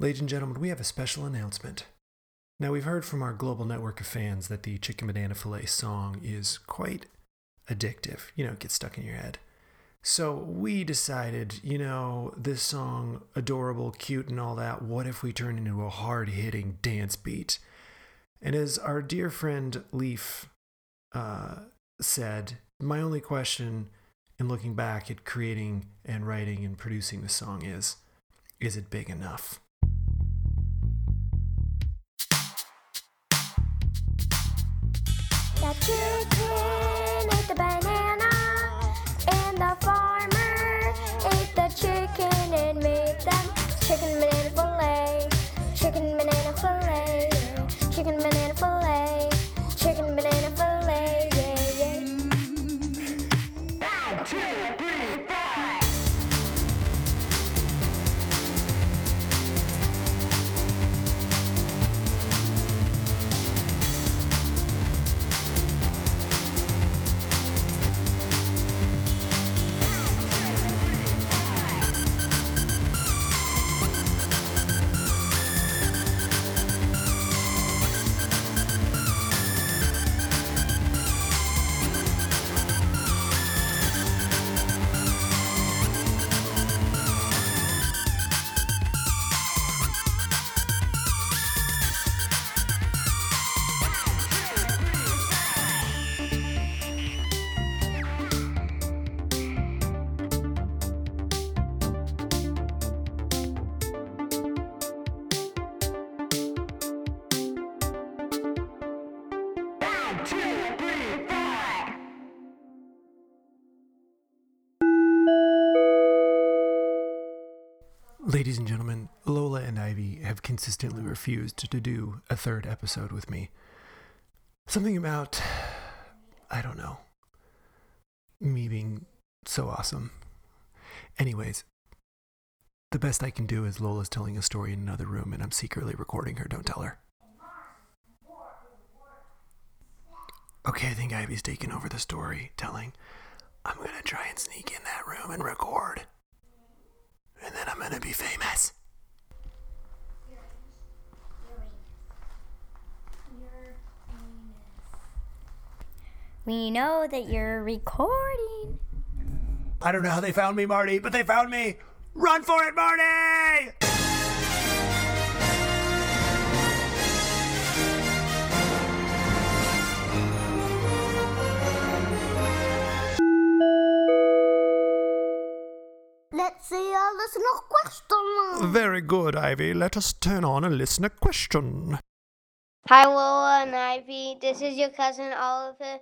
Ladies and gentlemen, we have a special announcement. Now, we've heard from our global network of fans that the Chicken Banana Filet song is quite addictive. You know, it gets stuck in your head. So we decided, you know, this song, adorable, cute, and all that, what if we turn it into a hard hitting dance beat? And as our dear friend Leaf uh, said, my only question in looking back at creating and writing and producing the song is is it big enough? The chicken ate the banana, and the farmer ate the chicken and made them chicken banana fillet, chicken banana fillet, chicken banana fillet, chicken banana fillet, Ladies and gentlemen, Lola and Ivy have consistently refused to do a third episode with me. Something about, I don't know, me being so awesome. Anyways, the best I can do is Lola's telling a story in another room and I'm secretly recording her. Don't tell her. Okay, I think Ivy's taking over the story, telling. I'm gonna try and sneak in that room and record. And then I'm gonna be famous. We know that you're recording. I don't know how they found me, Marty, but they found me. Run for it, Marty! Listener question. Very good, Ivy. Let us turn on a listener question. Hi, Lola and Ivy. This is your cousin Oliver.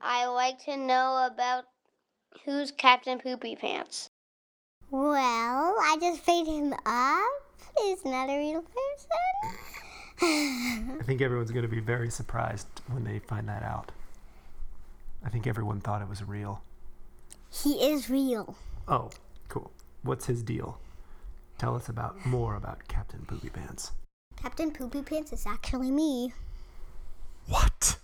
I like to know about who's Captain Poopy Pants. Well, I just made him up. He's not a real person. I think everyone's going to be very surprised when they find that out. I think everyone thought it was real. he is real. Oh, cool. What's his deal? Tell us about more about Captain Poopy Pants. Captain Poopy Pants is actually me. What?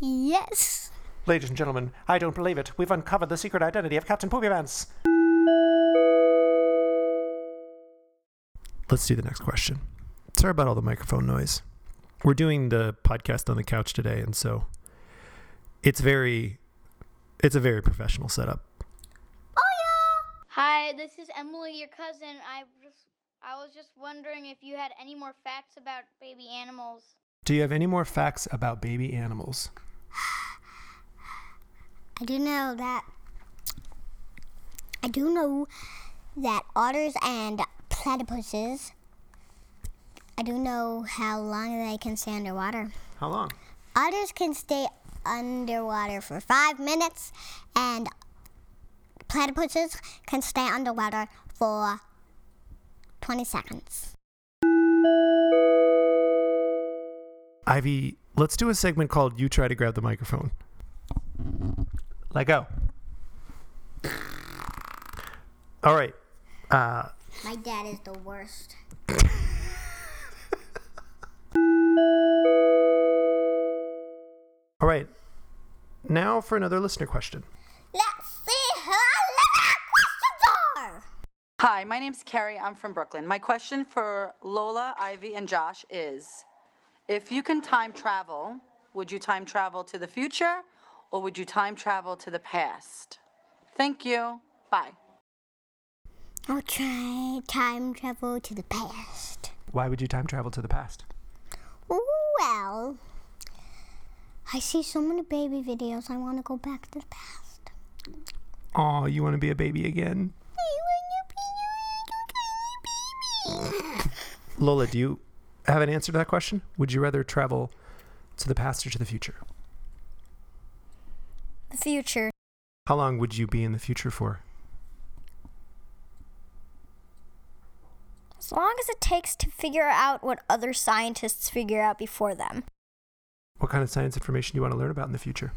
Yes. Ladies and gentlemen, I don't believe it. We've uncovered the secret identity of Captain Poopy Pants. Let's do the next question. Sorry about all the microphone noise. We're doing the podcast on the couch today, and so it's very, it's a very professional setup. Hi, this is Emily, your cousin. I just, I was just wondering if you had any more facts about baby animals. Do you have any more facts about baby animals? I do know that. I do know that otters and platypuses. I do know how long they can stay underwater. How long? Otters can stay underwater for five minutes, and platypuses can stay underwater for 20 seconds. Ivy, let's do a segment called You Try to Grab the Microphone. Let go. All right. Uh, My dad is the worst. all right. Now for another listener question. Let's see who our questions are. Hi, Hi, my name's Carrie. I'm from Brooklyn. My question for Lola, Ivy, and Josh is if you can time travel, would you time travel to the future or would you time travel to the past? Thank you. Bye. I'll try time travel to the past. Why would you time travel to the past? Well, I see so many baby videos. I want to go back to the past. Oh, you want to be a baby again? Lola, do you have an answer to that question? Would you rather travel to the past or to the future? The future. How long would you be in the future for? As long as it takes to figure out what other scientists figure out before them. What kind of science information do you want to learn about in the future?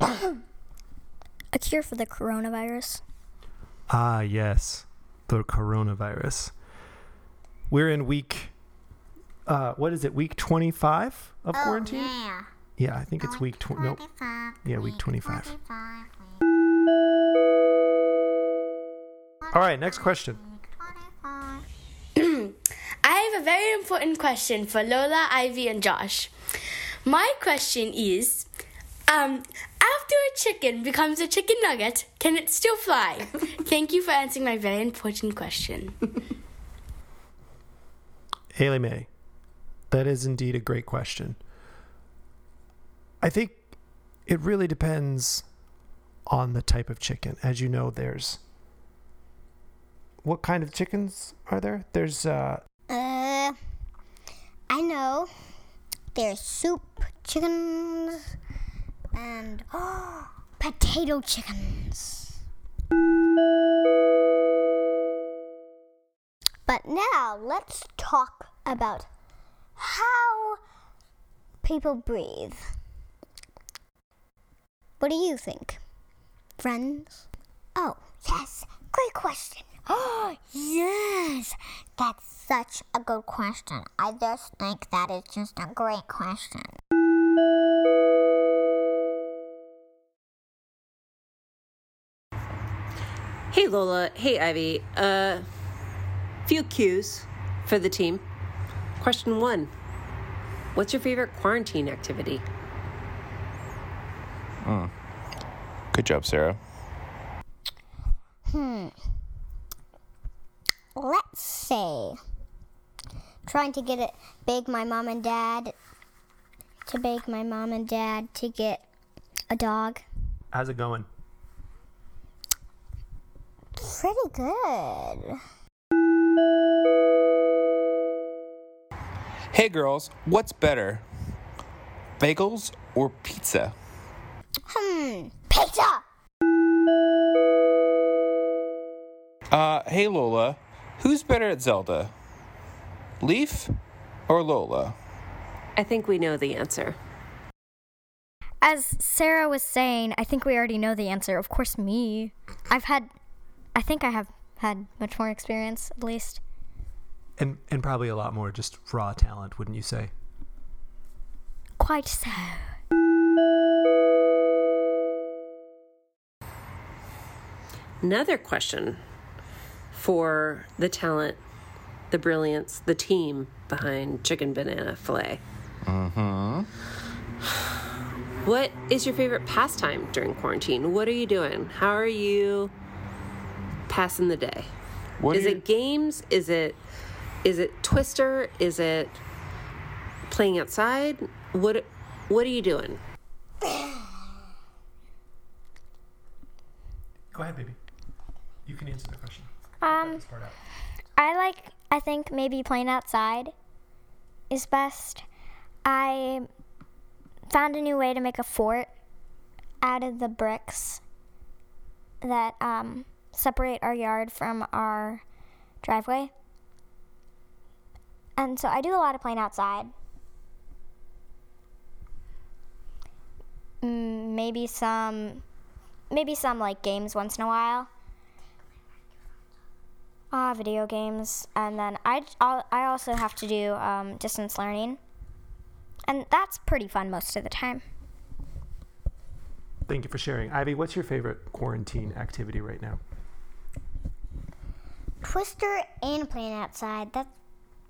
A cure for the coronavirus. Ah, yes, the coronavirus. We're in week, uh, what is it, week 25 of quarantine? yeah. Yeah, I think it's week 20. Nope. Yeah, week 25. All right, next question. I have a very important question for Lola, Ivy, and Josh. My question is um, after a chicken becomes a chicken nugget, can it still fly? Thank you for answering my very important question. Haley May, that is indeed a great question. I think it really depends on the type of chicken. As you know, there's what kind of chickens are there? There's uh Uh, I know. There's soup chickens and potato chickens. But now let's talk about how people breathe. What do you think, friends? Oh, yes, great question. Oh, yes, that's such a good question. I just think that is just a great question. Hey Lola, hey Ivy. Uh, few cues for the team. Question one: What's your favorite quarantine activity? Good job, Sarah. Hmm. Let's say trying to get it beg my mom and dad to beg my mom and dad to get a dog. how's it going? Pretty good. Hey, girls, what's better? Bagels or pizza? Hmm. Pizza. Uh, hey, Lola, who's better at Zelda? Leaf or Lola? I think we know the answer. As Sarah was saying, I think we already know the answer. Of course, me. I've had, I think I have had much more experience, at least. And and probably a lot more just raw talent, wouldn't you say? Quite so. Another question for the talent, the brilliance, the team behind Chicken Banana Filet. Mm-hmm. What is your favorite pastime during quarantine? What are you doing? How are you passing the day? What is are it games? Is it is it Twister? Is it playing outside? What what are you doing? Go ahead, baby. You can answer the question. Um, I like, I think maybe playing outside is best. I found a new way to make a fort out of the bricks that um, separate our yard from our driveway. And so I do a lot of playing outside. Mm, maybe some, maybe some like games once in a while. Ah, video games, and then I I'll, I also have to do um, distance learning, and that's pretty fun most of the time. Thank you for sharing. Ivy, what's your favorite quarantine activity right now? Twister and playing outside. That's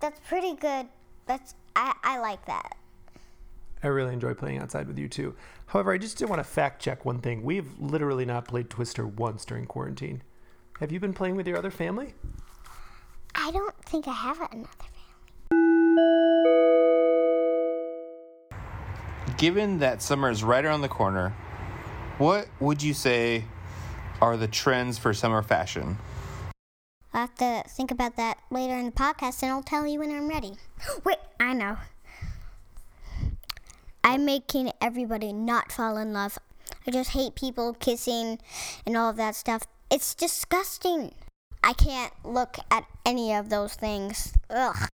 that's pretty good. That's I, I like that. I really enjoy playing outside with you too. However, I just did want to fact check one thing. We've literally not played Twister once during quarantine. Have you been playing with your other family? I don't think I have another family. Given that summer is right around the corner, what would you say are the trends for summer fashion? I'll have to think about that later in the podcast and I'll tell you when I'm ready. Wait, I know. I'm making everybody not fall in love. I just hate people kissing and all of that stuff. It's disgusting. I can't look at any of those things. Ugh.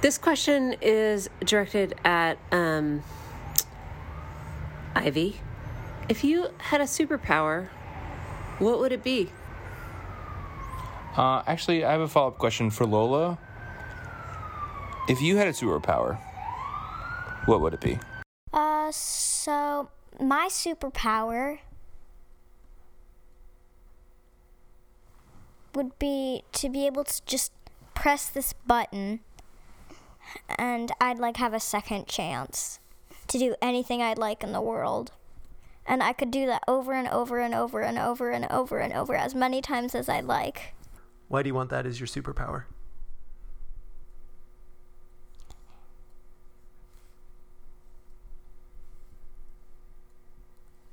This question is directed at um, Ivy. If you had a superpower, what would it be? Uh, actually, I have a follow up question for Lola. If you had a superpower, what would it be? Uh, so my superpower would be to be able to just press this button and I'd like have a second chance to do anything I'd like in the world. And I could do that over and over and over and over and over and over as many times as I'd like. Why do you want that as your superpower?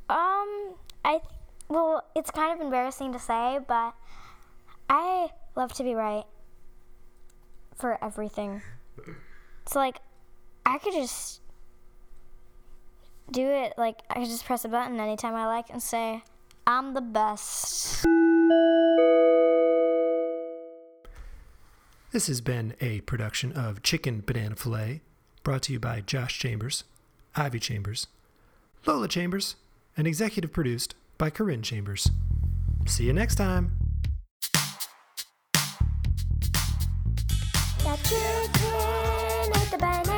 Um, I well, it's kind of embarrassing to say, but I love to be right for everything. It's like I could just do it like I could just press a button anytime I like and say I'm the best. This has been a production of Chicken Banana Filet, brought to you by Josh Chambers, Ivy Chambers, Lola Chambers, and executive produced by Corinne Chambers. See you next time. The chicken ate the banana,